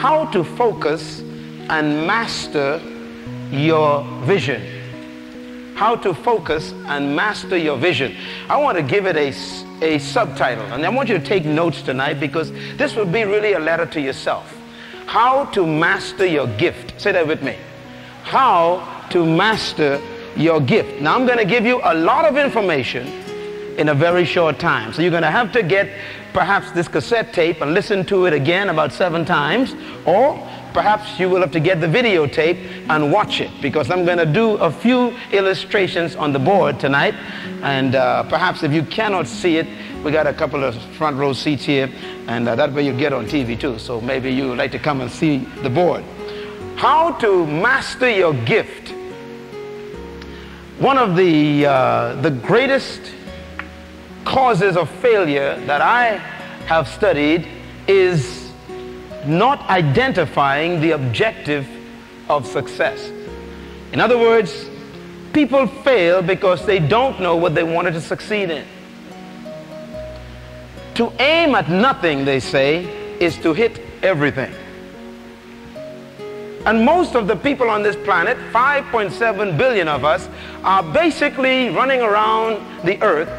how to focus and master your vision. How to focus and master your vision. I want to give it a, a subtitle, and I want you to take notes tonight because this will be really a letter to yourself. How to master your gift. Say that with me. How to master your gift. Now, I'm going to give you a lot of information in a very short time. So, you're going to have to get perhaps this cassette tape and listen to it again about seven times, or perhaps you will have to get the videotape and watch it because I'm going to do a few illustrations on the board tonight. And uh, perhaps if you cannot see it, we got a couple of front row seats here, and uh, that way you get on TV too. So maybe you would like to come and see the board. How to master your gift. One of the, uh, the greatest causes of failure that I have studied is not identifying the objective of success. In other words, people fail because they don't know what they wanted to succeed in. To aim at nothing, they say, is to hit everything. And most of the people on this planet, 5.7 billion of us, are basically running around the earth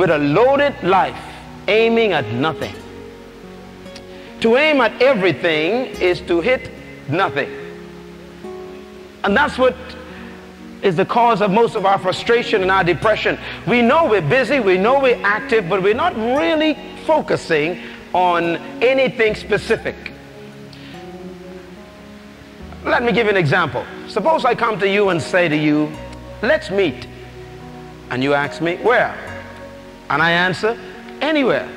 with a loaded life, aiming at nothing. To aim at everything is to hit nothing. And that's what is the cause of most of our frustration and our depression. We know we're busy, we know we're active, but we're not really focusing on anything specific. Let me give you an example. Suppose I come to you and say to you, let's meet. And you ask me, where? And I answer, anywhere.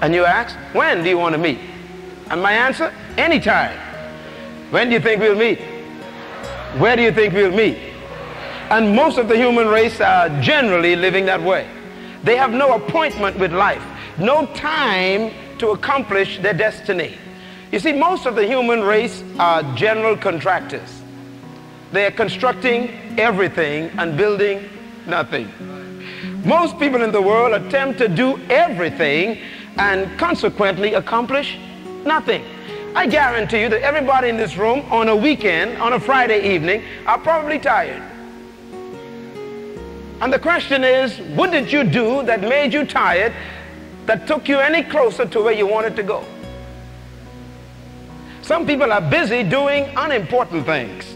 And you ask, when do you want to meet? And my answer, anytime. When do you think we'll meet? Where do you think we'll meet? And most of the human race are generally living that way. They have no appointment with life, no time to accomplish their destiny. You see, most of the human race are general contractors. They are constructing everything and building nothing. Most people in the world attempt to do everything and consequently accomplish nothing. I guarantee you that everybody in this room on a weekend, on a Friday evening, are probably tired. And the question is, what did you do that made you tired, that took you any closer to where you wanted to go? Some people are busy doing unimportant things.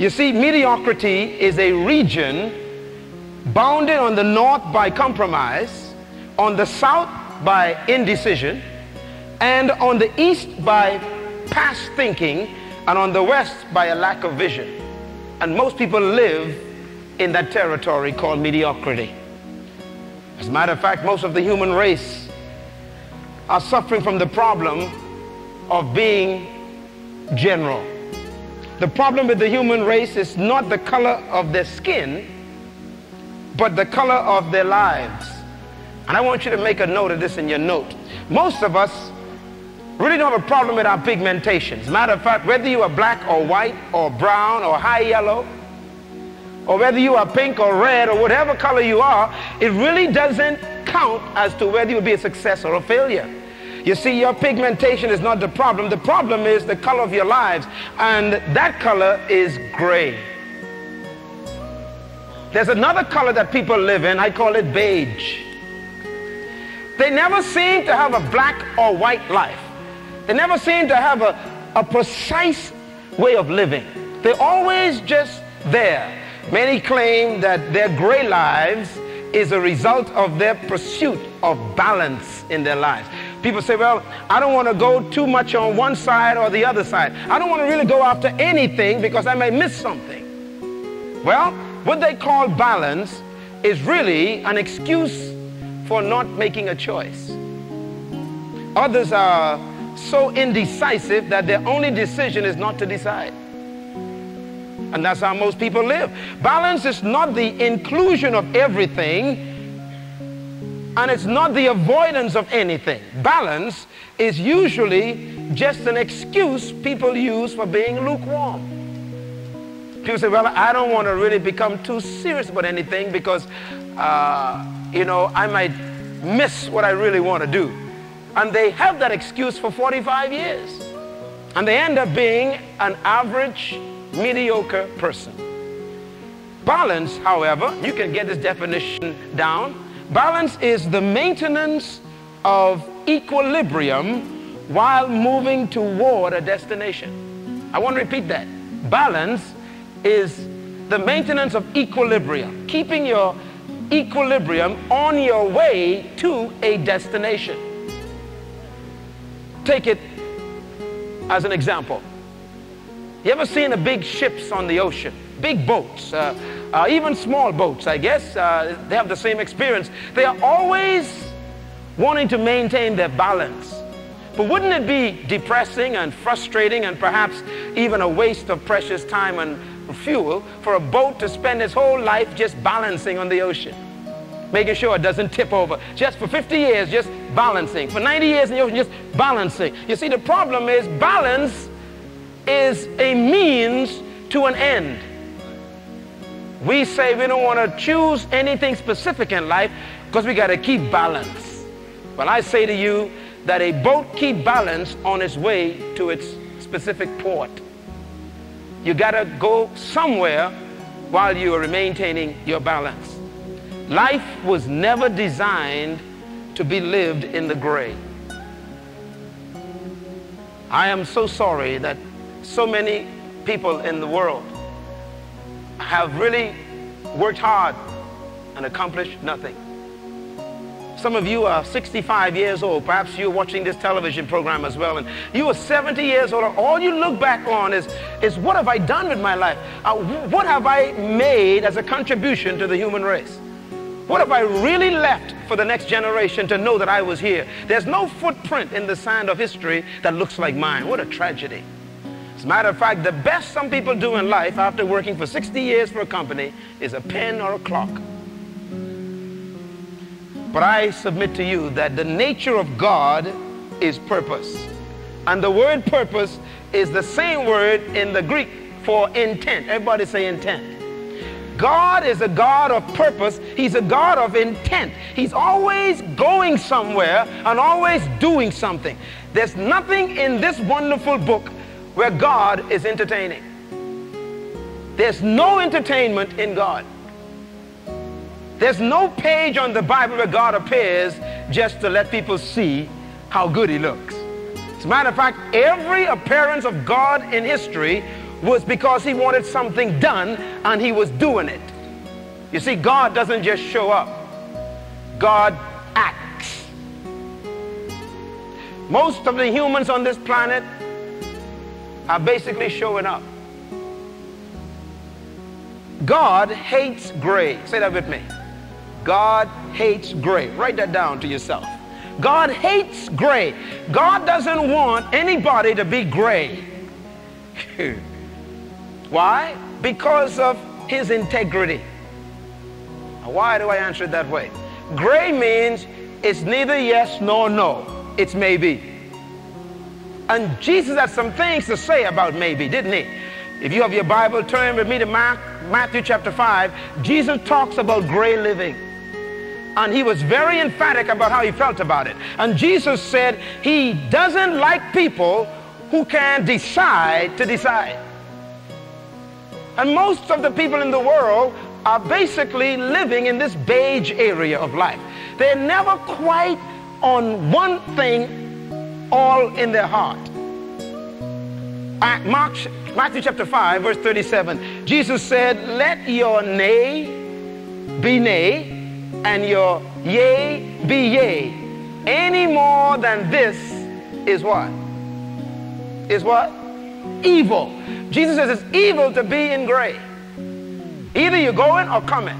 You see, mediocrity is a region bounded on the north by compromise, on the south by indecision, and on the east by past thinking, and on the west by a lack of vision. And most people live in that territory called mediocrity. As a matter of fact, most of the human race are suffering from the problem of being general. The problem with the human race is not the color of their skin, but the color of their lives. And I want you to make a note of this in your note. Most of us really don't have a problem with our pigmentation. As a matter of fact, whether you are black or white or brown or high yellow, or whether you are pink or red or whatever color you are, it really doesn't count as to whether you'll be a success or a failure. You see, your pigmentation is not the problem. The problem is the color of your lives. And that color is gray. There's another color that people live in. I call it beige. They never seem to have a black or white life. They never seem to have a, a precise way of living. They're always just there. Many claim that their gray lives is a result of their pursuit of balance in their lives. People say, well, I don't want to go too much on one side or the other side. I don't want to really go after anything because I may miss something. Well, what they call balance is really an excuse for not making a choice. Others are so indecisive that their only decision is not to decide. And that's how most people live. Balance is not the inclusion of everything, and it's not the avoidance of anything. Balance is usually just an excuse people use for being lukewarm. People say, well, I don't want to really become too serious about anything because, uh, you know, I might miss what I really want to do. And they have that excuse for 45 years. And they end up being an average, mediocre person. Balance, however, you can get this definition down. Balance is the maintenance of equilibrium while moving toward a destination. I want to repeat that. Balance is the maintenance of equilibrium, keeping your equilibrium on your way to a destination. Take it as an example. You ever seen the big ships on the ocean? Big boats, uh, uh, even small boats, I guess. Uh, they have the same experience. They are always wanting to maintain their balance. But wouldn't it be depressing and frustrating and perhaps even a waste of precious time and fuel for a boat to spend its whole life just balancing on the ocean? Making sure it doesn't tip over. Just for 50 years, just balancing. For 90 years in the ocean, just balancing. You see, the problem is balance is a means to an end. We say we don't want to choose anything specific in life because we got to keep balance. Well, I say to you that a boat keep balance on its way to its specific port. You got to go somewhere while you are maintaining your balance. Life was never designed to be lived in the gray. I am so sorry that so many people in the world have really worked hard and accomplished nothing. Some of you are 65 years old. Perhaps you're watching this television program as well, and you are 70 years old. All you look back on is, is what have I done with my life? Uh, what have I made as a contribution to the human race? What have I really left for the next generation to know that I was here? There's no footprint in the sand of history that looks like mine. What a tragedy. As a matter of fact, the best some people do in life after working for 60 years for a company is a pen or a clock. But I submit to you that the nature of God is purpose. And the word purpose is the same word in the Greek for intent. Everybody say intent. God is a God of purpose. He's a God of intent. He's always going somewhere and always doing something. There's nothing in this wonderful book where God is entertaining. There's no entertainment in God. There's no page on the Bible where God appears just to let people see how good he looks. As a matter of fact, every appearance of God in history was because he wanted something done and he was doing it. You see, God doesn't just show up. God acts. Most of the humans on this planet are basically showing up. God hates gray. Say that with me. God hates gray. Write that down to yourself. God hates gray. God doesn't want anybody to be gray. why? Because of his integrity. Why do I answer it that way? Gray means it's neither yes nor no. It's maybe. And Jesus had some things to say about maybe, didn't he? If you have your Bible, turn with me to Matthew chapter 5. Jesus talks about gray living. And he was very emphatic about how he felt about it. And Jesus said he doesn't like people who can decide to decide. And most of the people in the world are basically living in this beige area of life. They're never quite on one thing all in their heart. Uh, Mark, Matthew chapter 5, verse 37, Jesus said, Let your nay be nay, and your yea be yea. Any more than this is what? Is what? Evil. Jesus says it's evil to be in gray. Either you're going or coming.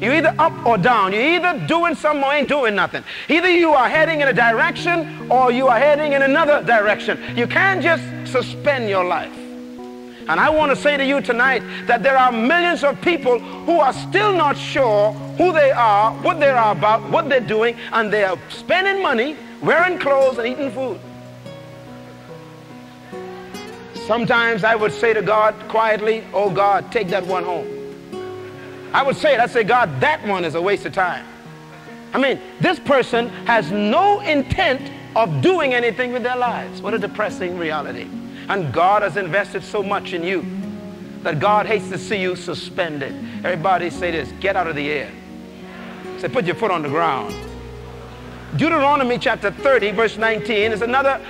You're either up or down. You're either doing something or ain't doing nothing. Either you are heading in a direction or you are heading in another direction. You can't just suspend your life. And I want to say to you tonight that there are millions of people who are still not sure who they are, what they are about, what they're doing, and they are spending money, wearing clothes, and eating food. Sometimes I would say to God quietly, Oh God, take that one home. I would say it, I'd say, God, that one is a waste of time. I mean, this person has no intent of doing anything with their lives. What a depressing reality. And God has invested so much in you that God hates to see you suspended. Everybody say this get out of the air. Say, put your foot on the ground. Deuteronomy chapter 30, verse 19 is another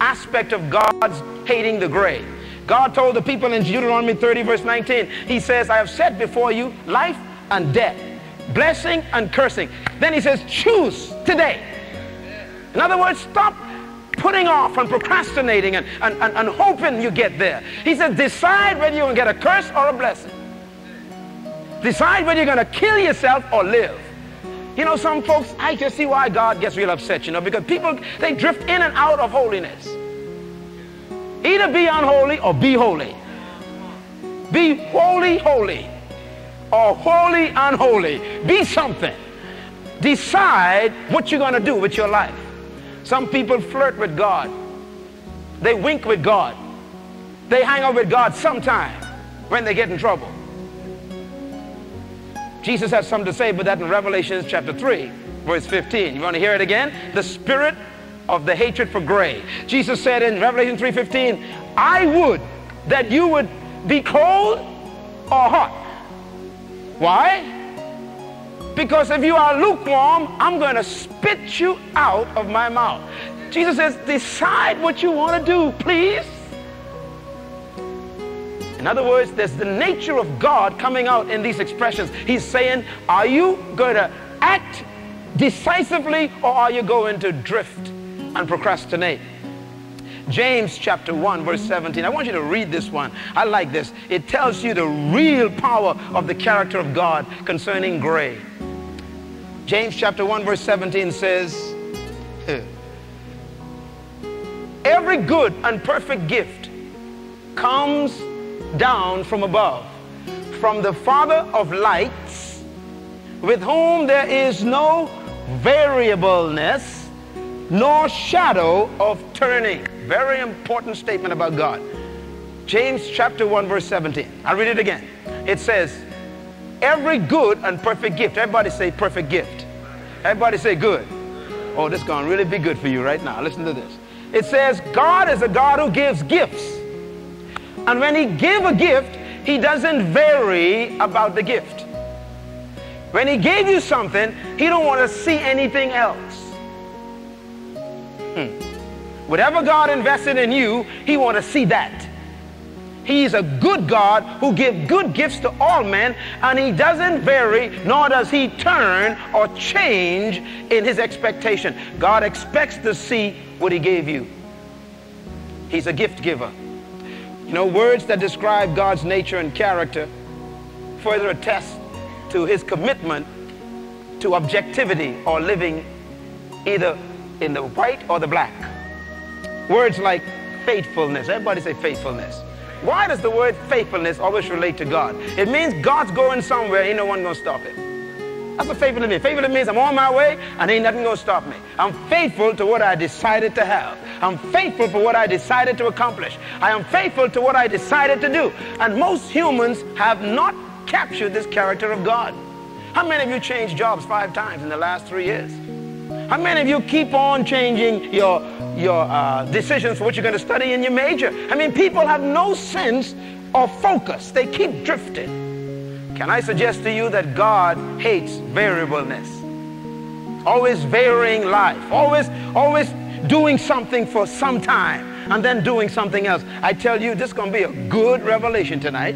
aspect of God's hating the gray. God told the people in Deuteronomy 30, verse 19, He says, I have set before you life and death, blessing and cursing. Then He says, choose today. In other words, stop putting off and procrastinating and, and, and, and hoping you get there. He says, decide whether you're going to get a curse or a blessing. Decide whether you're going to kill yourself or live. You know, some folks, I just see why God gets real upset, you know, because people, they drift in and out of holiness. Either be unholy or be holy. Be holy, holy, or holy, unholy. Be something. Decide what you're going to do with your life. Some people flirt with God. They wink with God. They hang out with God sometime when they get in trouble. Jesus has something to say about that in Revelation chapter 3, verse 15. You want to hear it again? The spirit of the hatred for gray. Jesus said in Revelation 3:15, I would that you would be cold or hot. Why? Because if you are lukewarm, I'm going to spit you out of my mouth. Jesus says, decide what you want to do, please. In other words, there's the nature of God coming out in these expressions. He's saying, Are you going to act decisively or are you going to drift and procrastinate? James chapter 1, verse 17. I want you to read this one. I like this. It tells you the real power of the character of God concerning gray. James chapter 1, verse 17 says, Every good and perfect gift comes down from above, from the Father of lights, with whom there is no variableness nor shadow of turning. Very important statement about God. James chapter 1 verse 17. I'll read it again. It says, every good and perfect gift. Everybody say perfect gift. Everybody say good. Oh, this is going to really be good for you right now. Listen to this. It says, God is a God who gives gifts. And when he give a gift, he doesn't vary about the gift. When he gave you something, he don't want to see anything else. Hmm. Whatever God invested in you, he want to see that. He's a good God who gives good gifts to all men, and he doesn't vary, nor does he turn or change in his expectation. God expects to see what he gave you. He's a gift giver. You know, words that describe God's nature and character further attest to his commitment to objectivity or living either in the white or the black. Words like faithfulness. Everybody say faithfulness. Why does the word faithfulness always relate to God? It means God's going somewhere, ain't no one gonna stop it. That's what faithfulness means. Faithfulness means I'm on my way and ain't nothing gonna stop me. I'm faithful to what I decided to have. I'm faithful for what I decided to accomplish. I am faithful to what I decided to do. And most humans have not captured this character of God. How many of you changed jobs five times in the last three years? How many of you keep on changing your, your uh, decisions for what you're going to study in your major? I mean, people have no sense of focus. They keep drifting. Can I suggest to you that God hates variableness? Always varying life. Always, always doing something for some time and then doing something else. I tell you, this is going to be a good revelation tonight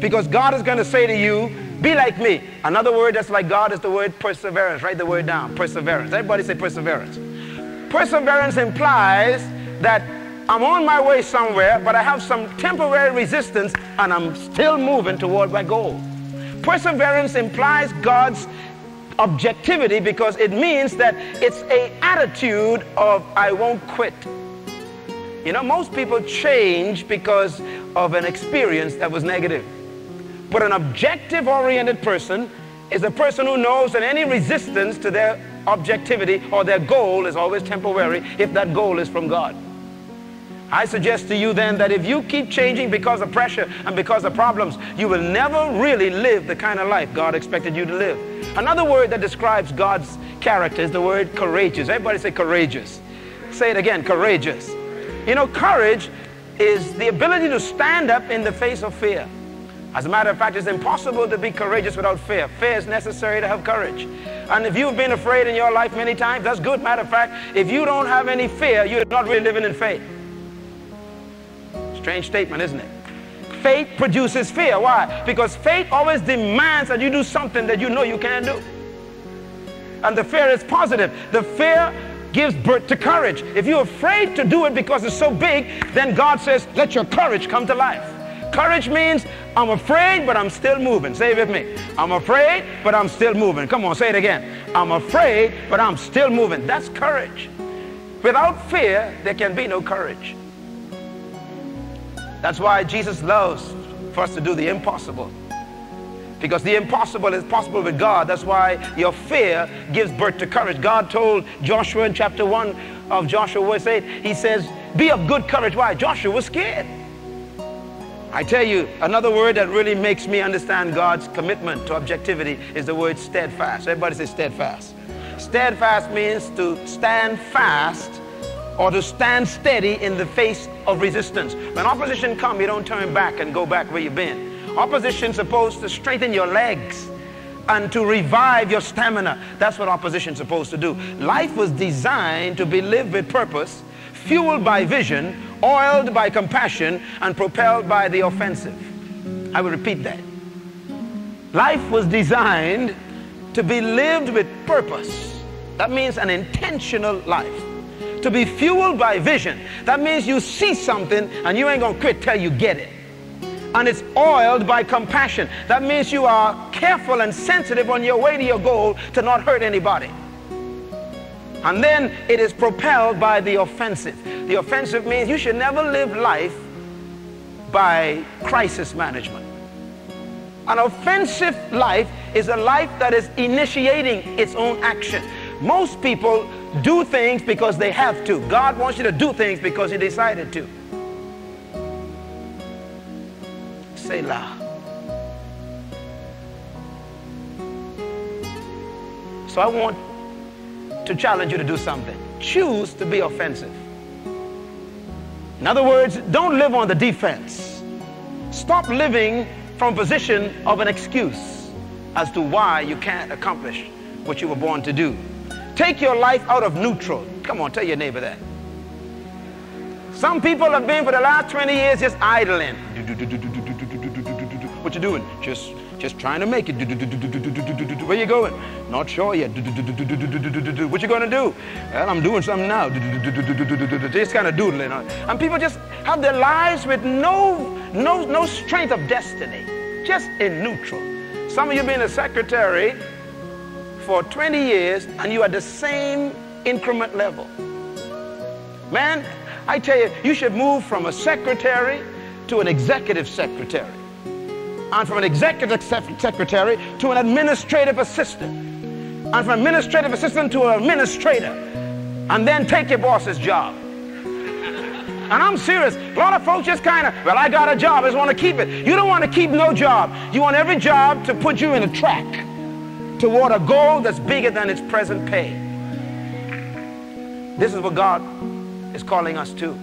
because God is going to say to you, be like me. Another word that's like God is the word perseverance. Write the word down. Perseverance. Everybody say perseverance. Perseverance implies that I'm on my way somewhere, but I have some temporary resistance and I'm still moving toward my goal. Perseverance implies God's objectivity because it means that it's a attitude of I won't quit. You know, most people change because of an experience that was negative. But an objective oriented person is a person who knows that any resistance to their objectivity or their goal is always temporary if that goal is from God. I suggest to you then that if you keep changing because of pressure and because of problems, you will never really live the kind of life God expected you to live. Another word that describes God's character is the word courageous. Everybody say courageous. Say it again, courageous. You know, courage is the ability to stand up in the face of fear. As a matter of fact, it's impossible to be courageous without fear. Fear is necessary to have courage. And if you've been afraid in your life many times, that's good. Matter of fact, if you don't have any fear, you're not really living in faith. Strange statement, isn't it? Faith produces fear. Why? Because faith always demands that you do something that you know you can't do. And the fear is positive. The fear gives birth to courage. If you're afraid to do it because it's so big, then God says, let your courage come to life. Courage means I'm afraid, but I'm still moving. Say it with me. I'm afraid, but I'm still moving. Come on, say it again. I'm afraid, but I'm still moving. That's courage. Without fear, there can be no courage. That's why Jesus loves for us to do the impossible. Because the impossible is possible with God. That's why your fear gives birth to courage. God told Joshua in chapter 1 of Joshua, verse 8, He says, Be of good courage. Why? Joshua was scared. I tell you, another word that really makes me understand God's commitment to objectivity is the word steadfast. Everybody say steadfast. Steadfast means to stand fast or to stand steady in the face of resistance. When opposition comes, you don't turn back and go back where you've been. Opposition supposed to strengthen your legs and to revive your stamina. That's what opposition is supposed to do. Life was designed to be lived with purpose, fueled by vision, oiled by compassion, and propelled by the offensive. I will repeat that. Life was designed to be lived with purpose. That means an intentional life to be fueled by vision. That means you see something and you ain't gonna quit till you get it. And it's oiled by compassion. That means you are careful and sensitive on your way to your goal to not hurt anybody. And then it is propelled by the offensive. The offensive means you should never live life by crisis management. An offensive life is a life that is initiating its own action. Most people do things because they have to. God wants you to do things because He decided to. Say la. So I want to challenge you to do something. Choose to be offensive. In other words, don't live on the defense. Stop living from a position of an excuse as to why you can't accomplish what you were born to do. Take your life out of neutral. Come on, tell your neighbor that. Some people have been for the last 20 years just idling. What you doing? Just just trying to make it. Where you going? Not sure yet. What you gonna do? Well, I'm doing something now. Just kind of doodling. And people just have their lives with no no no strength of destiny. Just in neutral. Some of you being a secretary for 20 years and you are the same increment level. Man, I tell you, you should move from a secretary to an executive secretary. And from an executive secretary to an administrative assistant. And from administrative assistant to an administrator. And then take your boss's job. And I'm serious. A lot of folks just kind of, well, I got a job. I just want to keep it. You don't want to keep no job. You want every job to put you in a track toward a goal that's bigger than its present pay. This is what God is calling us to.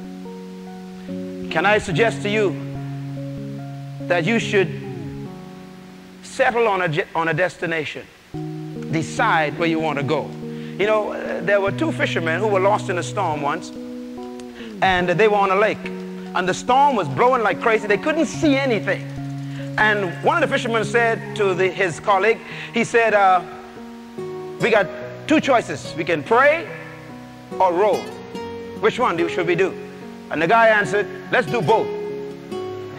Can I suggest to you that you should settle on a, on a destination, decide where you want to go? You know, uh, there were two fishermen who were lost in a storm once, and they were on a lake. And the storm was blowing like crazy. They couldn't see anything. And one of the fishermen said to the, his colleague, he said, uh, we got two choices. We can pray or row. Which one should we do? And the guy answered, let's do both.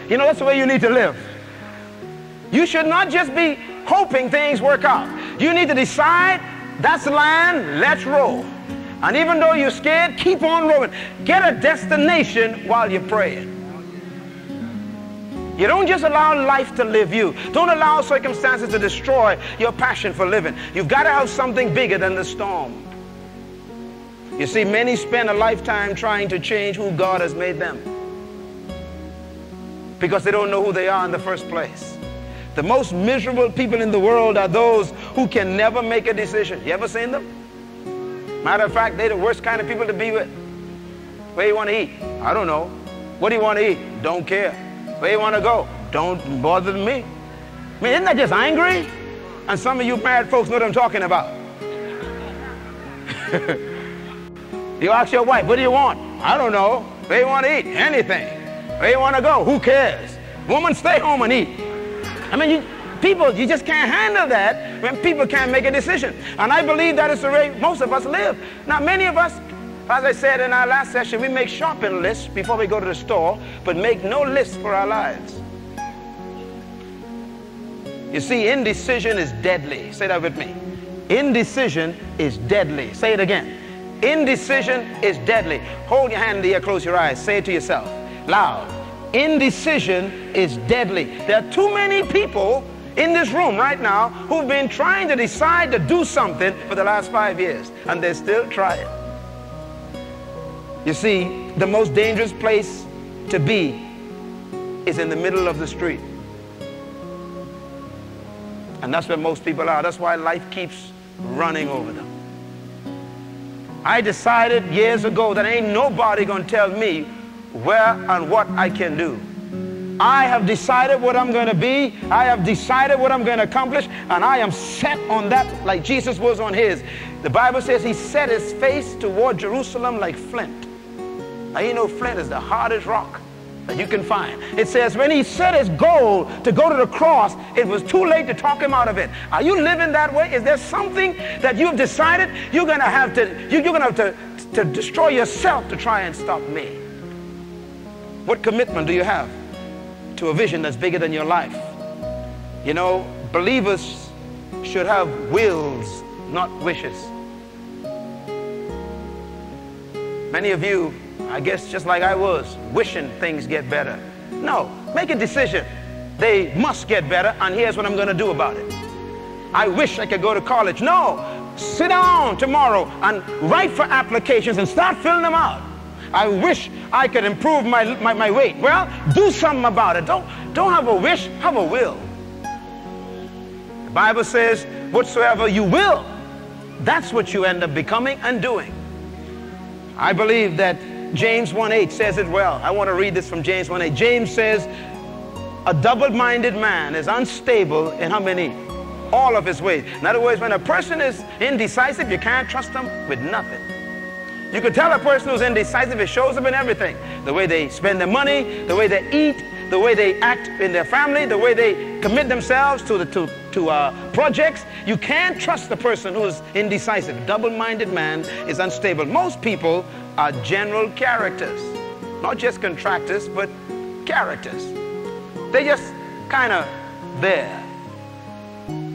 You know, that's the way you need to live. You should not just be hoping things work out. You need to decide, that's the land, let's roll. And even though you're scared, keep on rolling. Get a destination while you're praying. You don't just allow life to live you. Don't allow circumstances to destroy your passion for living. You've got to have something bigger than the storm. You see, many spend a lifetime trying to change who God has made them because they don't know who they are in the first place. The most miserable people in the world are those who can never make a decision. You ever seen them? Matter of fact, they're the worst kind of people to be with Where you want to eat? I don't know. What do you want to eat? Don't care. Where you want to go? Don't bother me. I mean, isn't that just angry? And some of you married folks know what I'm talking about. you ask your wife, what do you want? I don't know. Where you want to eat? Anything. Where you want to go? Who cares? Woman, stay home and eat. I mean, you, people, you just can't handle that when people can't make a decision. And I believe that is the way most of us live. Now, many of us, as I said in our last session, we make shopping lists before we go to the store, but make no list for our lives. You see, indecision is deadly. Say that with me. Indecision is deadly. Say it again. Indecision is deadly. Hold your hand in the air, close your eyes. Say it to yourself loud. Indecision is deadly. There are too many people in this room right now who've been trying to decide to do something for the last five years, and they're still trying. You see, the most dangerous place to be is in the middle of the street. And that's where most people are. That's why life keeps running over them. I decided years ago that ain't nobody gonna tell me where and what I can do. I have decided what I'm going to be. I have decided what I'm going to accomplish, and I am set on that like Jesus was on his. The Bible says he set his face toward Jerusalem like flint. Now, you know, flint is the hardest rock that you can find. It says when he set his goal to go to the cross, it was too late to talk him out of it. Are you living that way? Is there something that you've decided you're going to have to, you're going to have to, to destroy yourself to try and stop me? What commitment do you have? to a vision that's bigger than your life. You know, believers should have wills, not wishes. Many of you, I guess just like I was, wishing things get better. No, make a decision. They must get better, and here's what I'm going to do about it. I wish I could go to college. No, sit down tomorrow and write for applications and start filling them out. I wish I could improve my, my, my weight. Well, do something about it. Don't, don't have a wish, have a will. The Bible says, whatsoever you will, that's what you end up becoming and doing. I believe that James 1.8 says it well. I want to read this from James 1.8. James says, a double-minded man is unstable in how many? All of his ways. In other words, when a person is indecisive, you can't trust them with nothing. You can tell a person who's indecisive, it shows up in everything. The way they spend their money, the way they eat, the way they act in their family, the way they commit themselves to, the, to, to uh, projects. You can't trust the person who's indecisive. Double-minded man is unstable. Most people are general characters, not just contractors, but characters. They're just kind of there.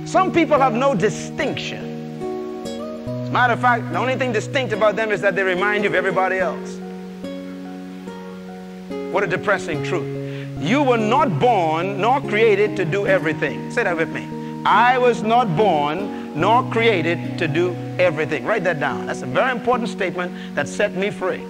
Some people have no distinction. Matter of fact, the only thing distinct about them is that they remind you of everybody else. What a depressing truth. You were not born nor created to do everything. Say that with me. I was not born nor created to do everything. Write that down. That's a very important statement that set me free.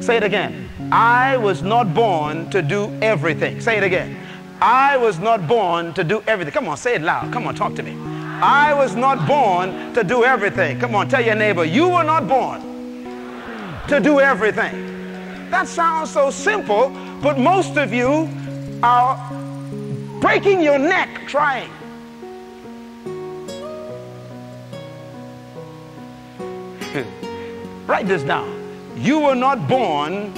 Say it again. I was not born to do everything. Say it again. I was not born to do everything. Come on, say it loud. Come on, talk to me. I was not born to do everything. Come on, tell your neighbor, you were not born to do everything. That sounds so simple, but most of you are breaking your neck trying. Write this down. You were not born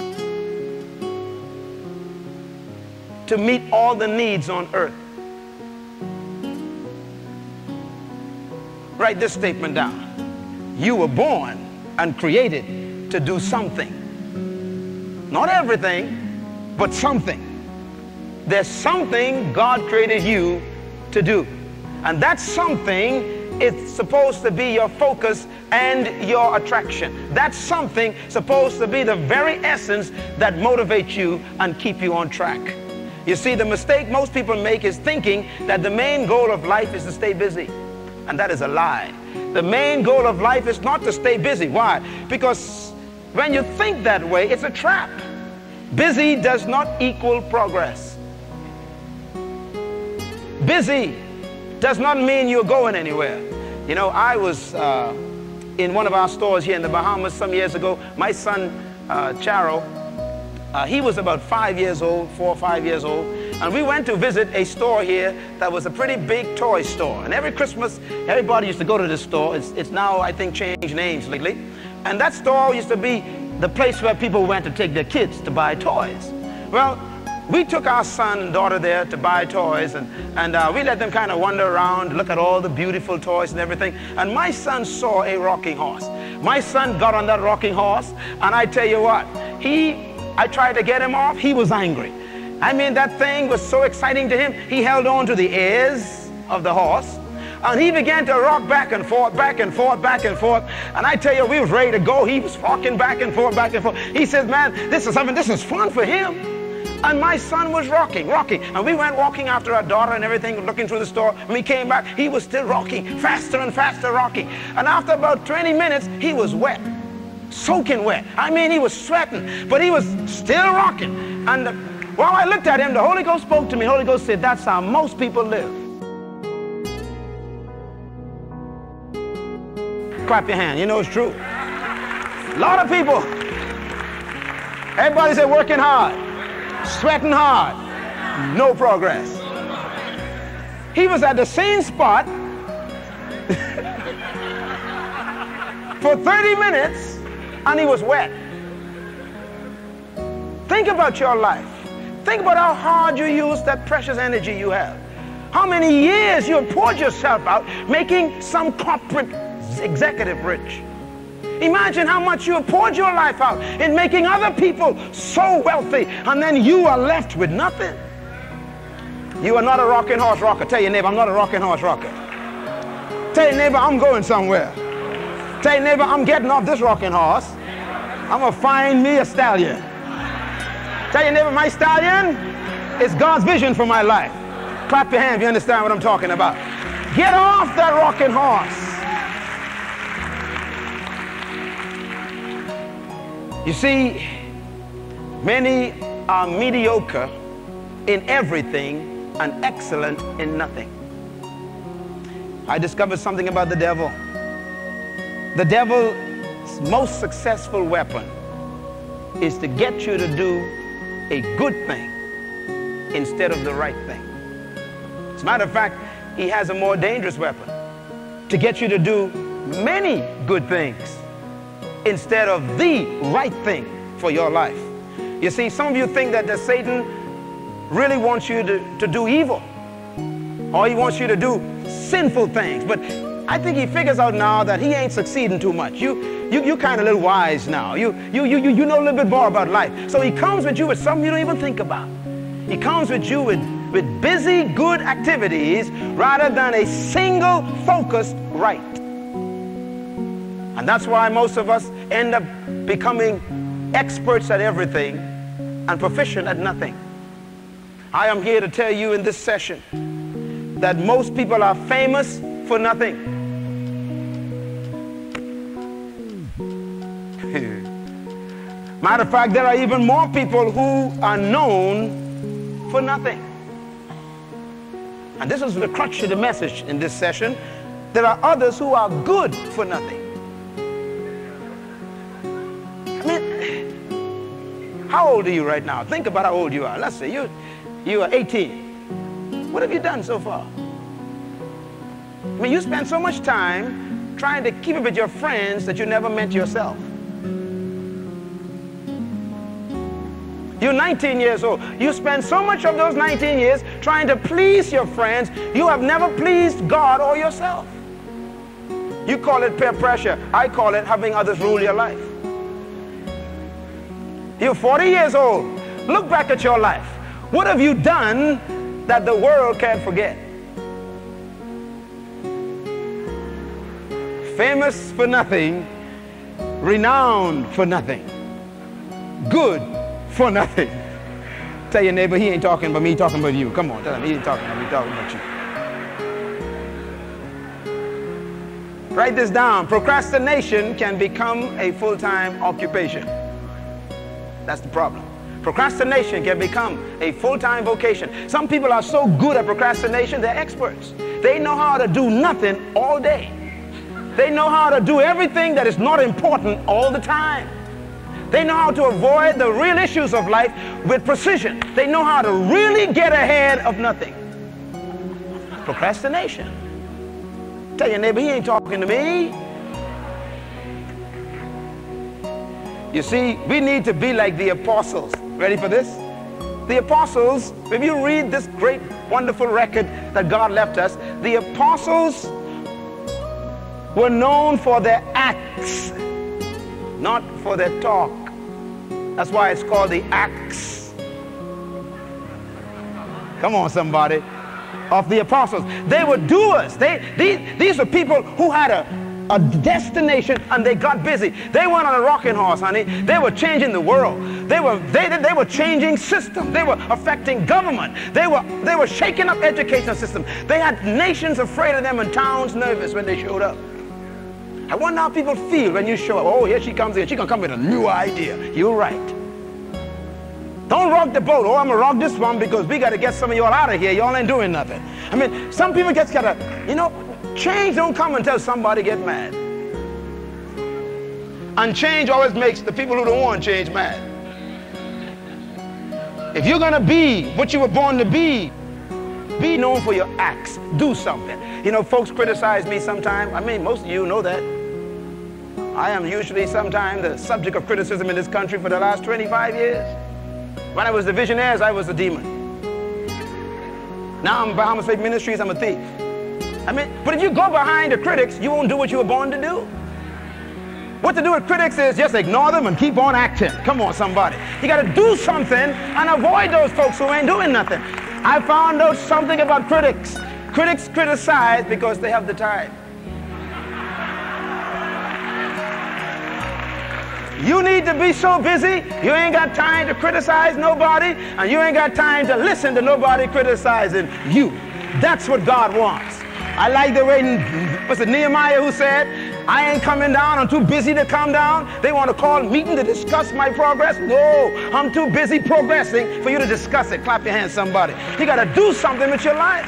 to meet all the needs on earth. Write this statement down. You were born and created to do something. Not everything, but something. There's something God created you to do. And that something is supposed to be your focus and your attraction. That's something supposed to be the very essence that motivates you and keep you on track. You see, the mistake most people make is thinking that the main goal of life is to stay busy. And that is a lie. The main goal of life is not to stay busy. Why? Because when you think that way, it's a trap. Busy does not equal progress. Busy does not mean you're going anywhere. You know, I was uh, in one of our stores here in the Bahamas some years ago. My son uh, Chairo, uh, he was about five years old, four or five years old, and we went to visit a store here that was a pretty big toy store. And every Christmas, everybody used to go to this store. It's, it's now, I think, changed names lately. And that store used to be the place where people went to take their kids to buy toys. Well, we took our son and daughter there to buy toys and, and uh, we let them kind of wander around, look at all the beautiful toys and everything. And my son saw a rocking horse. My son got on that rocking horse and I tell you what, he, I tried to get him off, he was angry. I mean, that thing was so exciting to him, he held on to the ears of the horse and he began to rock back and forth, back and forth, back and forth. And I tell you, we was ready to go. He was rocking back and forth, back and forth. He says, man, this is something, this is fun for him. And my son was rocking, rocking. And we went walking after our daughter and everything, looking through the store. When we came back, he was still rocking, faster and faster rocking. And after about 20 minutes, he was wet, soaking wet. I mean, he was sweating, but he was still rocking. And while I looked at him, the Holy Ghost spoke to me. Holy Ghost said, that's how most people live. Clap your hand. You know it's true. A lot of people. Everybody's at working hard sweating hard, no progress. He was at the same spot for 30 minutes and he was wet. Think about your life. Think about how hard you use that precious energy you have. How many years you have poured yourself out making some corporate executive rich. Imagine how much you have poured your life out in making other people so wealthy, and then you are left with nothing. You are not a rocking horse rocker. Tell your neighbor, I'm not a rocking horse rocker. Tell your neighbor, I'm going somewhere. Tell your neighbor, I'm getting off this rocking horse. I'm going to find me a stallion. Tell your neighbor, my stallion is God's vision for my life. Clap your hands if you understand what I'm talking about. Get off that rocking horse. You see, many are mediocre in everything and excellent in nothing. I discovered something about the devil. The devil's most successful weapon is to get you to do a good thing instead of the right thing. As a matter of fact, he has a more dangerous weapon to get you to do many good things instead of the right thing for your life. You see, some of you think that the Satan really wants you to, to do evil, or he wants you to do sinful things. But I think he figures out now that he ain't succeeding too much. You, you, you kind of a little wise now. You, you, you, you know a little bit more about life. So he comes with you with something you don't even think about. He comes with you with, with busy, good activities rather than a single focused right. And that's why most of us end up becoming experts at everything and proficient at nothing. I am here to tell you in this session that most people are famous for nothing. Matter of fact, there are even more people who are known for nothing. And this is the crux of the message in this session. There are others who are good for nothing. I mean, how old are you right now? Think about how old you are. Let's say you, you are 18. What have you done so far? I mean, you spend so much time trying to keep up with your friends that you never met yourself. You're 19 years old. You spend so much of those 19 years trying to please your friends, you have never pleased God or yourself. You call it peer pressure. I call it having others rule your life. You're 40 years old. Look back at your life. What have you done that the world can't forget? Famous for nothing, renowned for nothing, good for nothing. Tell your neighbor he ain't talking about me, talking about you. Come on, tell him he ain't talking about me, talking about you. Write this down. Procrastination can become a full-time occupation. That's the problem. Procrastination can become a full-time vocation. Some people are so good at procrastination, they're experts. They know how to do nothing all day. They know how to do everything that is not important all the time. They know how to avoid the real issues of life with precision. They know how to really get ahead of nothing. Procrastination. Tell your neighbor, he ain't talking to me. You see, we need to be like the apostles. Ready for this? The apostles, if you read this great, wonderful record that God left us, the apostles were known for their acts, not for their talk. That's why it's called the Acts. Come on, somebody. Of the apostles. They were doers. They, these, these were people who had a, a destination and they got busy. They went on a rocking horse, honey. They were changing the world. They were, they, they were changing systems. They were affecting government. They were, they were shaking up education system. They had nations afraid of them and towns nervous when they showed up. I wonder how people feel when you show up. Oh, here she comes here. She gonna come with a new idea. You're right. Don't rock the boat. Oh, I'm gonna rock this one because we gotta get some of y'all out of here. Y'all ain't doing nothing. I mean, some people just gotta, you know, change don't come until somebody get mad. And change always makes the people who don't want change mad. If you're gonna be what you were born to be, be known for your acts. Do something. You know, folks criticize me sometimes. I mean, most of you know that. I am usually sometimes the subject of criticism in this country for the last 25 years. When I was the visionaries, I was a demon. Now I'm Bahamas Faith Ministries, I'm a thief. I mean, but if you go behind the critics, you won't do what you were born to do. What to do with critics is just ignore them and keep on acting. Come on, somebody. You got to do something and avoid those folks who ain't doing nothing. I found out something about critics. Critics criticize because they have the time. You need to be so busy, you ain't got time to criticize nobody, and you ain't got time to listen to nobody criticizing you. That's what God wants. I like the way, was it Nehemiah who said, I ain't coming down, I'm too busy to come down. They want to call a meeting to discuss my progress. No, I'm too busy progressing for you to discuss it. Clap your hands, somebody. You got to do something with your life.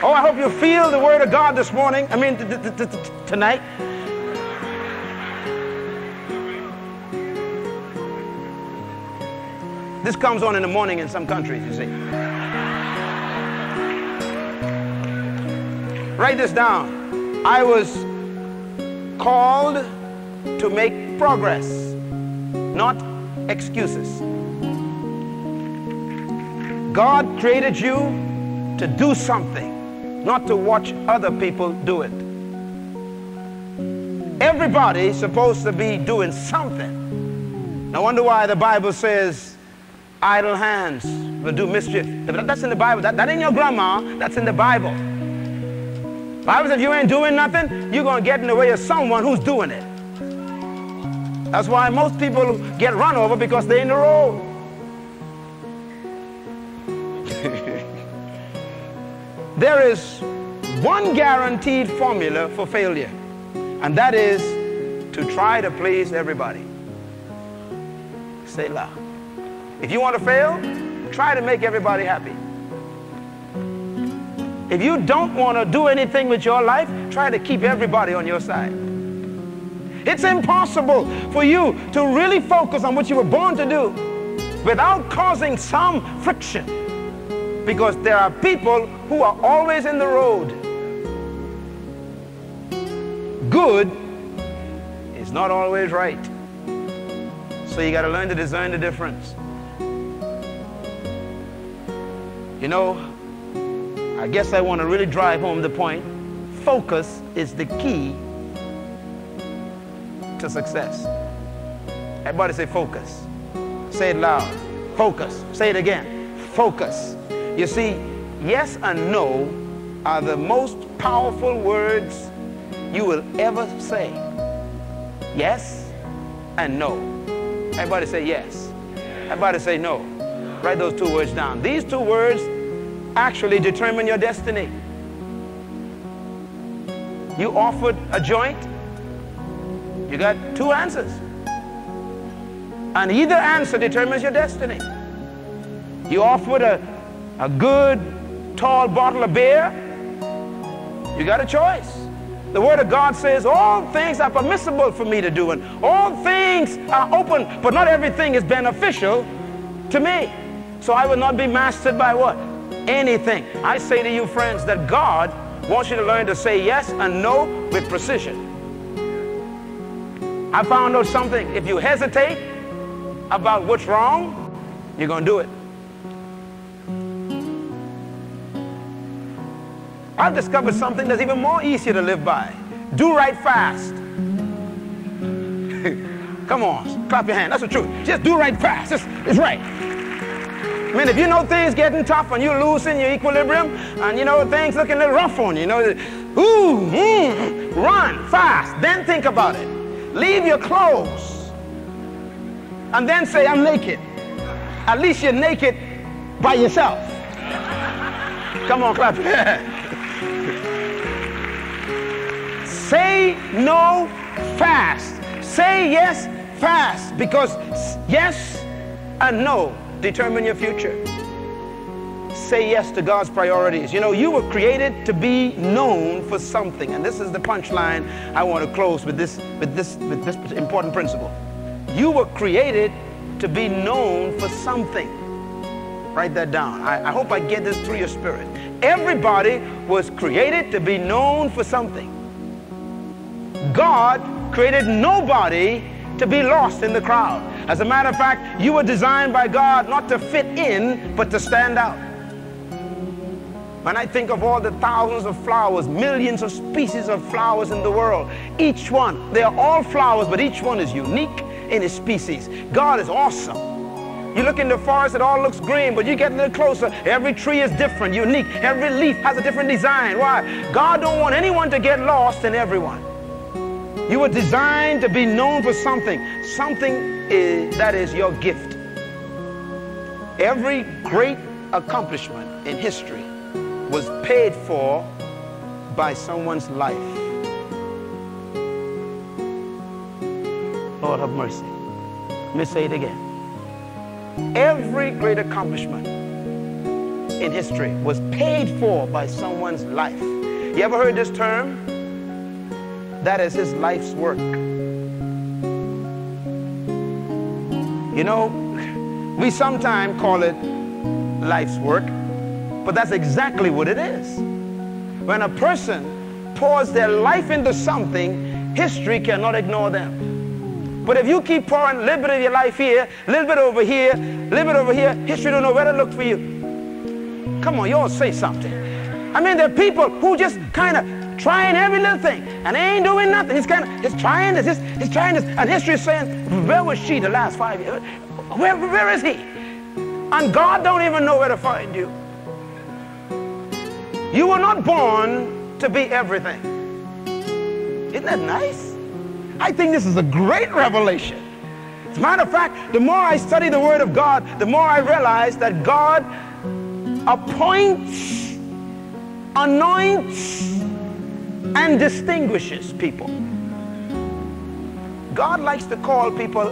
Oh, I hope you feel the word of God this morning. I mean, tonight. This comes on in the morning in some countries, you see. Write this down. I was called to make progress, not excuses. God created you to do something, not to watch other people do it. Everybody's supposed to be doing something. I wonder why the Bible says idle hands will do mischief. That's in the Bible. That, that ain't your grandma. That's in the Bible. Bible says if you ain't doing nothing, you're going to get in the way of someone who's doing it. That's why most people get run over because they're in the road. there is one guaranteed formula for failure, and that is to try to please everybody. Say loud. If you want to fail, try to make everybody happy. If you don't want to do anything with your life, try to keep everybody on your side. It's impossible for you to really focus on what you were born to do without causing some friction because there are people who are always in the road. Good is not always right. So you got to learn to discern the difference. You know, I guess I want to really drive home the point. Focus is the key to success. Everybody say focus. Say it loud. Focus. Say it again. Focus. You see, yes and no are the most powerful words you will ever say. Yes and no. Everybody say yes. Everybody say no. Write those two words down. These two words actually determine your destiny. You offered a joint, you got two answers. And either answer determines your destiny. You offered a, a good, tall bottle of beer, you got a choice. The Word of God says all things are permissible for me to do, and all things are open, but not everything is beneficial to me. So I will not be mastered by what? Anything. I say to you, friends, that God wants you to learn to say yes and no with precision. I found out something. If you hesitate about what's wrong, you're going to do it. I've discovered something that's even more easier to live by. Do right fast. Come on, clap your hand. That's the truth. Just do right fast. It's, it's right. I mean, if you know things getting tough and you're losing your equilibrium and you know things looking a little rough on you, you know, ooh, mm, run fast. Then think about it. Leave your clothes and then say, I'm naked. At least you're naked by yourself. Come on, clap. Say no fast. Say yes fast because yes and no determine your future. Say yes to God's priorities. You know, you were created to be known for something. And this is the punchline I want to close with this, with this, with this important principle. You were created to be known for something. Write that down. I, I hope I get this through your spirit. Everybody was created to be known for something. God created nobody to be lost in the crowd. As a matter of fact, you were designed by God not to fit in, but to stand out. When I think of all the thousands of flowers, millions of species of flowers in the world, each one, they are all flowers, but each one is unique in its species. God is awesome. You look in the forest, it all looks green, but you get a little closer, every tree is different, unique. Every leaf has a different design. Why? God don't want anyone to get lost in everyone. You were designed to be known for something. Something is, that is your gift. Every great accomplishment in history was paid for by someone's life. Lord have mercy. Let me say it again. Every great accomplishment in history was paid for by someone's life. You ever heard this term? That is his life's work. You know, we sometimes call it life's work, but that's exactly what it is. When a person pours their life into something, history cannot ignore them. But if you keep pouring a little bit of your life here, a little bit over here, a little bit over here, history don't know where to look for you. Come on, y'all say something. I mean, there are people who just kind of trying every little thing, and they ain't doing nothing. He's kind of, he's trying this, he's, he's trying this, and history is saying, where was she the last five years? Where, where is he? And God don't even know where to find you. You were not born to be everything. Isn't that nice? I think this is a great revelation. As a matter of fact, the more I study the Word of God, the more I realize that God appoints, anoints, and distinguishes people. God likes to call people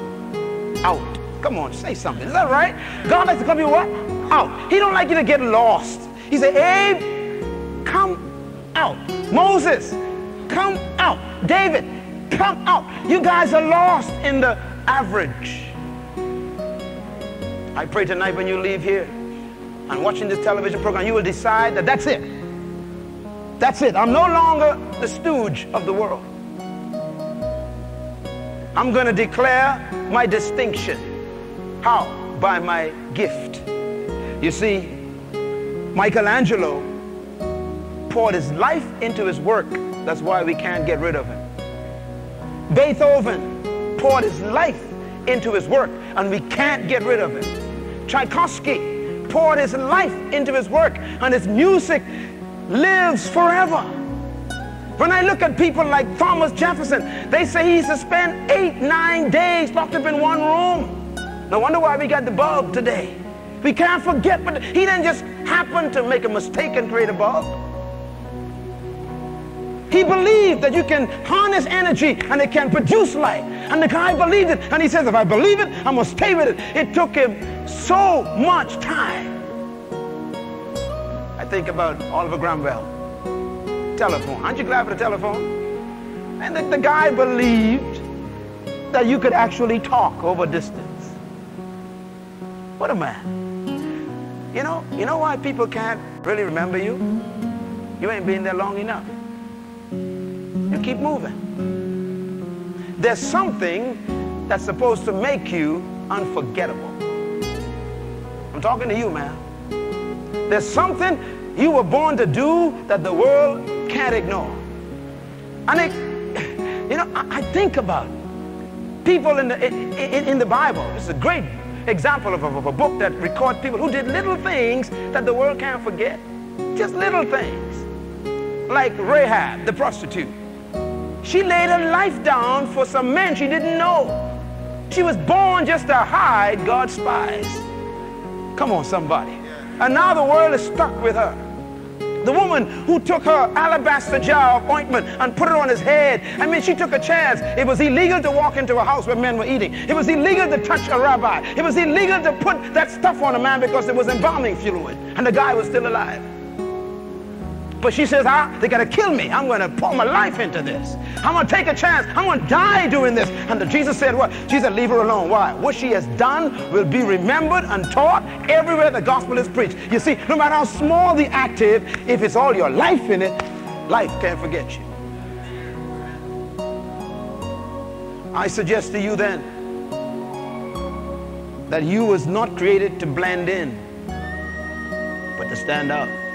out. Come on, say something. Is that right? God likes to call people what? Out. He don't like you to get lost. He said, Abe, come out. Moses, come out. David, come out. You guys are lost in the average. I pray tonight when you leave here and watching this television program, you will decide that that's it. That's it. I'm no longer the stooge of the world. I'm going to declare my distinction. How? By my gift. You see, Michelangelo poured his life into his work. That's why we can't get rid of him. Beethoven poured his life into his work, and we can't get rid of him. Tchaikovsky poured his life into his work, and his music lives forever. When I look at people like Thomas Jefferson, they say he used to spend eight, nine days locked up in one room. No wonder why we got the bulb today. We can't forget, but he didn't just happen to make a mistake and create a bulb. He believed that you can harness energy and it can produce light. And the guy believed it. And he says, if I believe it, I'm going to stay with it. It took him so much time think about Oliver Cromwell. Telephone. Aren't you glad for the telephone? And the, the guy believed that you could actually talk over distance. What a man. You know, you know why people can't really remember you? You ain't been there long enough. You keep moving. There's something that's supposed to make you unforgettable. I'm talking to you, man. There's something you were born to do that the world can't ignore. I think, you know, I, I think about people in the, in, in, the Bible. It's a great example of a, of a book that records people who did little things that the world can't forget. Just little things. Like Rahab, the prostitute. She laid her life down for some men she didn't know. She was born just to hide God's spies. Come on, somebody. And now the world is stuck with her. The woman who took her alabaster jar of ointment and put it on his head. I mean, she took a chance. It was illegal to walk into a house where men were eating. It was illegal to touch a rabbi. It was illegal to put that stuff on a man because it was embalming fluid. And the guy was still alive. But she says, ah, they got to kill me. I'm going to pour my life into this. I'm going to take a chance. I'm going to die doing this. And the, Jesus said, what? Jesus, leave her alone. Why? What she has done will be remembered and taught everywhere the gospel is preached. You see, no matter how small the active, if it's all your life in it, life can't forget you. I suggest to you then that you was not created to blend in, but to stand out.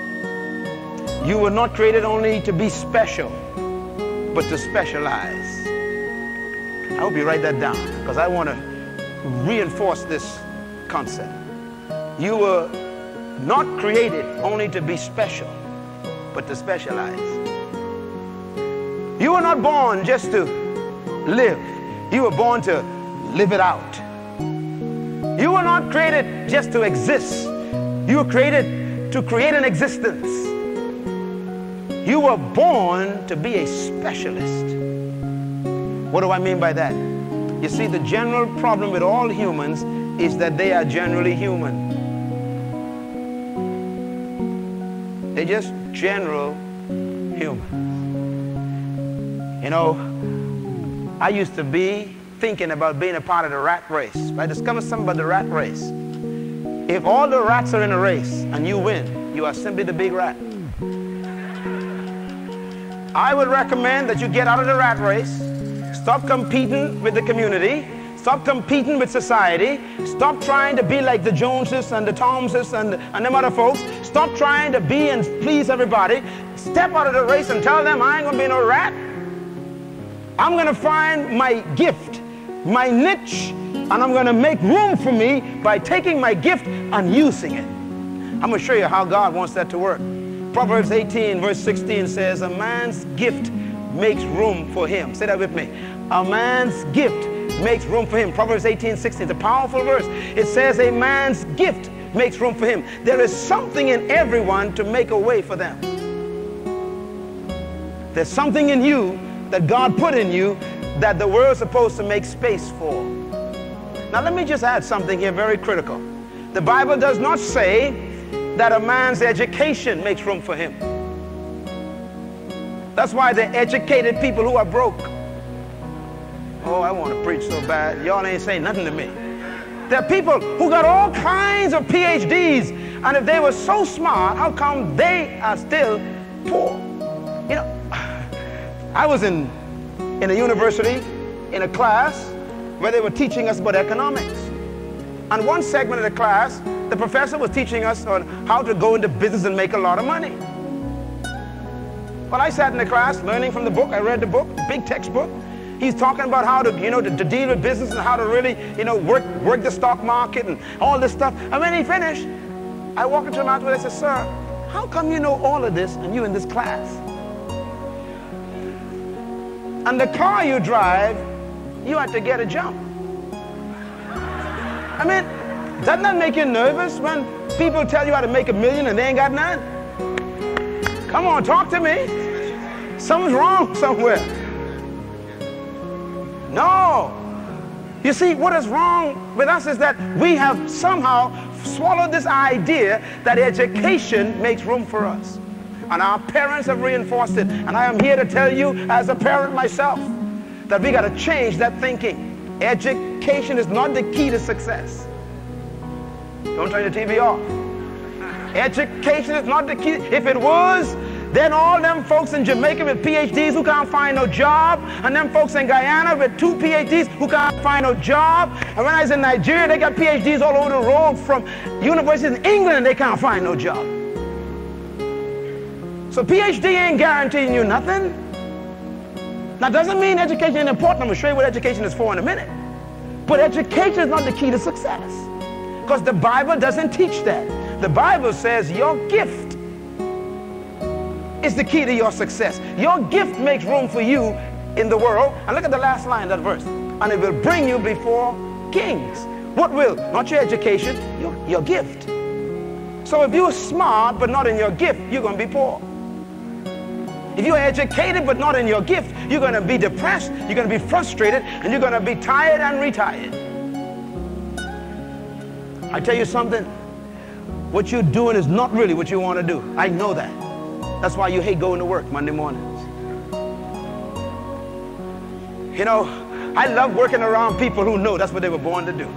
You were not created only to be special, but to specialize. I hope you write that down because I want to reinforce this concept. You were not created only to be special, but to specialize. You were not born just to live. You were born to live it out. You were not created just to exist. You were created to create an existence. You were born to be a specialist. What do I mean by that? You see, the general problem with all humans is that they are generally human. They're just general humans. You know, I used to be thinking about being a part of the rat race. I discovered something about the rat race. If all the rats are in a race and you win, you are simply the big rat. I would recommend that you get out of the rat race, stop competing with the community, stop competing with society, stop trying to be like the Joneses and the Thomeses and, and them other folks, stop trying to be and please everybody, step out of the race and tell them I ain't gonna be no rat. I'm gonna find my gift, my niche, and I'm gonna make room for me by taking my gift and using it. I'm gonna show you how God wants that to work. Proverbs 18, verse 16 says, A man's gift makes room for him. Say that with me. A man's gift makes room for him. Proverbs 18, 16. It's a powerful verse. It says, A man's gift makes room for him. There is something in everyone to make a way for them. There's something in you that God put in you that the world's supposed to make space for. Now, let me just add something here very critical. The Bible does not say that a man's education makes room for him. That's why the educated people who are broke. Oh, I want to preach so bad. Y'all ain't saying nothing to me. There are people who got all kinds of PhDs, and if they were so smart, how come they are still poor? You know, I was in, in a university, in a class, where they were teaching us about economics. And one segment of the class, the professor was teaching us on how to go into business and make a lot of money. Well, I sat in the class learning from the book. I read the book, big textbook. He's talking about how to, you know, to, to, deal with business and how to really, you know, work, work the stock market and all this stuff. And when he finished, I walked into him afterwards I said, sir, how come you know all of this and you in this class? And the car you drive, you have to get a jump. I mean, doesn't that make you nervous when people tell you how to make a million and they ain't got none? Come on, talk to me. Something's wrong somewhere. No. You see, what is wrong with us is that we have somehow swallowed this idea that education makes room for us. And our parents have reinforced it. And I am here to tell you, as a parent myself, that we got to change that thinking. Education is not the key to success. Don't turn your TV off. Education is not the key. If it was, then all them folks in Jamaica with PhDs who can't find no job, and them folks in Guyana with two PhDs who can't find no job. And when I was in Nigeria, they got PhDs all over the world from universities in England, and they can't find no job. So PhD ain't guaranteeing you nothing. That doesn't mean education is important. I'm to show you what education is for in a minute. But education is not the key to success. Because the Bible doesn't teach that. The Bible says your gift is the key to your success. Your gift makes room for you in the world. And look at the last line of that verse. And it will bring you before kings. What will? Not your education, your, your gift. So if you're smart but not in your gift, you're going to be poor. If you're educated but not in your gift, you're going to be depressed, you're going to be frustrated, and you're going to be tired and retired. I tell you something, what you're doing is not really what you want to do. I know that. That's why you hate going to work Monday mornings. You know, I love working around people who know that's what they were born to do.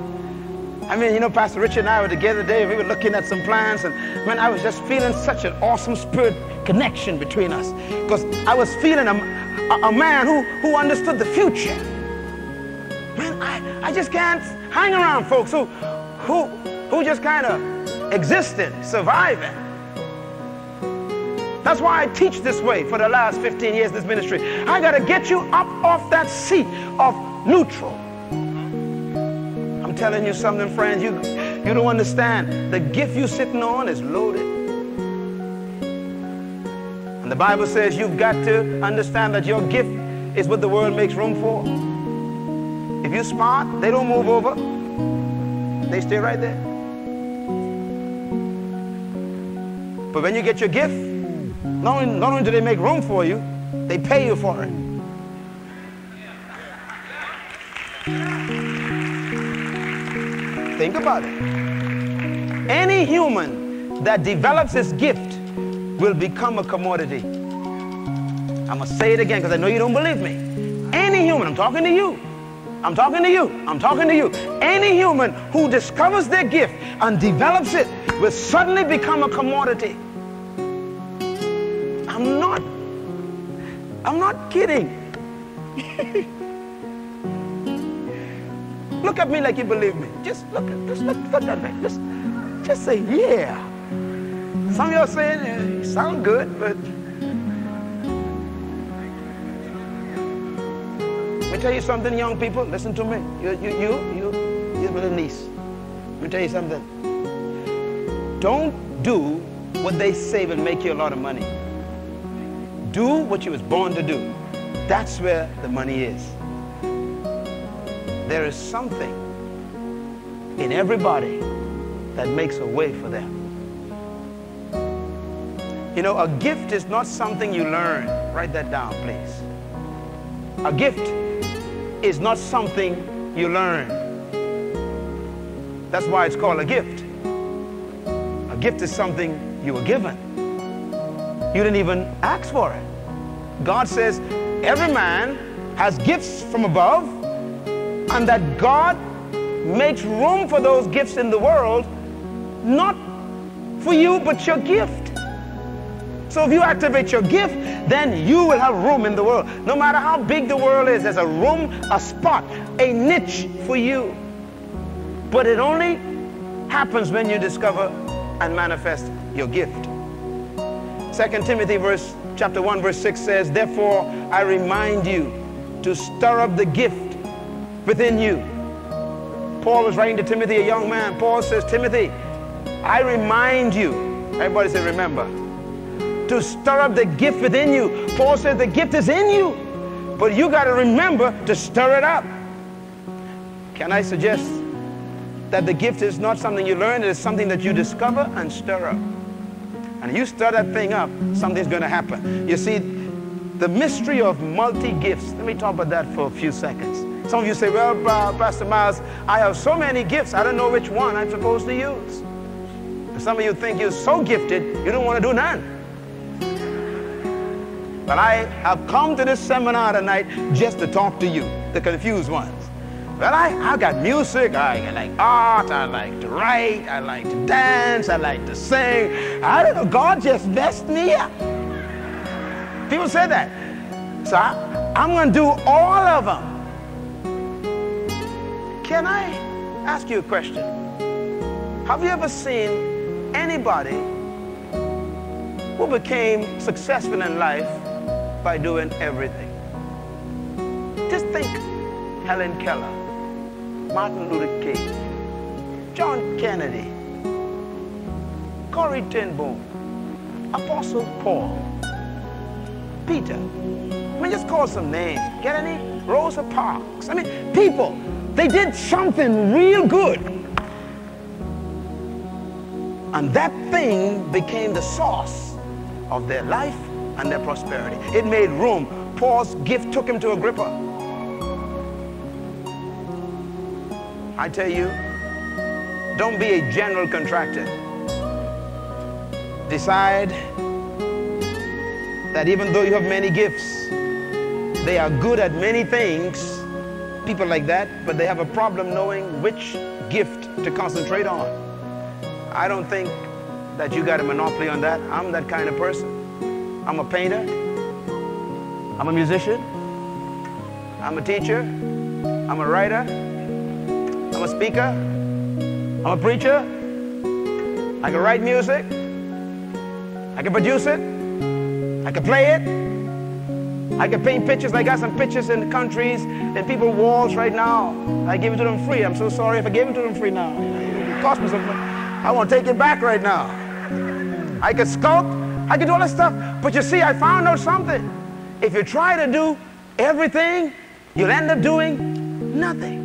I mean, you know, Pastor Richard and I were together today. We were looking at some plans, and man, I was just feeling such an awesome spirit connection between us because I was feeling a, a, a, man who, who understood the future. Man, I, I just can't hang around folks who, who, who just kind of existed, surviving. That's why I teach this way for the last 15 years, this ministry. I got to get you up off that seat of neutral. I'm telling you something, friends, you, you don't understand. The gift you're sitting on is loaded. And the Bible says you've got to understand that your gift is what the world makes room for. If you're smart, they don't move over. They stay right there. But when you get your gift, not only, not only do they make room for you, they pay you for it. Think about it. Any human that develops his gift will become a commodity. I'm going to say it again because I know you don't believe me. Any human, I'm talking to you. I'm talking to you. I'm talking to you. Any human who discovers their gift and develops it will suddenly become a commodity. I'm not. I'm not kidding. look at me like you believe me. Just look at just look, look at me. Just just say yeah. Some of y'all saying yeah, sound good, but tell you something, young people. Listen to me. You you you you you little niece. Let me tell you something. Don't do what they say will make you a lot of money do what you was born to do. That's where the money is. There is something in everybody that makes a way for them. You know, a gift is not something you learn. Write that down, please. A gift is not something you learn. That's why it's called a gift. A gift is something you were given. You didn't even ask for it. God says every man has gifts from above and that God makes room for those gifts in the world, not for you, but your gift. So if you activate your gift, then you will have room in the world. No matter how big the world is, there's a room, a spot, a niche for you. But it only happens when you discover and manifest your gift. Second Timothy verse chapter 1 verse 6 says, Therefore I remind you to stir up the gift within you. Paul was writing to Timothy, a young man. Paul says, Timothy, I remind you, everybody say remember, to stir up the gift within you. Paul says the gift is in you, but you got to remember to stir it up. Can I suggest that the gift is not something you learn, it is something that you discover and stir up. And you stir that thing up, something's going to happen. You see, the mystery of multi-gifts, let me talk about that for a few seconds. Some of you say, well, uh, Pastor Myles, I have so many gifts, I don't know which one I'm supposed to use. Some of you think you're so gifted, you don't want to do none. But I have come to this seminar tonight just to talk to you, the confused ones. Well, I, I got music, I like art, I like to write, I like to dance, I like to sing. I don't know, God just messed me. People say that. So I, I'm going to do all of them. Can I ask you a question? Have you ever seen anybody who became successful in life by doing everything? Just think Helen Keller. Martin Luther King, John Kennedy, Corrie ten Boom, Apostle Paul, Peter. I mean, just call some names. Get any? Rosa Parks. I mean, people, they did something real good. And that thing became the source of their life and their prosperity. It made room. Paul's gift took him to Agrippa. I tell you, don't be a general contractor. Decide that even though you have many gifts, they are good at many things, people like that, but they have a problem knowing which gift to concentrate on. I don't think that you got a monopoly on that. I'm that kind of person. I'm a painter. I'm a musician. I'm a teacher. I'm a writer. I'm a speaker. I'm a preacher. I can write music. I can produce it. I can play it. I can paint pictures. I got some pictures in countries and people walls right now. I give it to them free. I'm so sorry if I gave it to them free now. It cost me something. I want to take it back right now. I can sculpt. I can do all that stuff. But you see, I found out something. If you try to do everything, you'll end up doing nothing.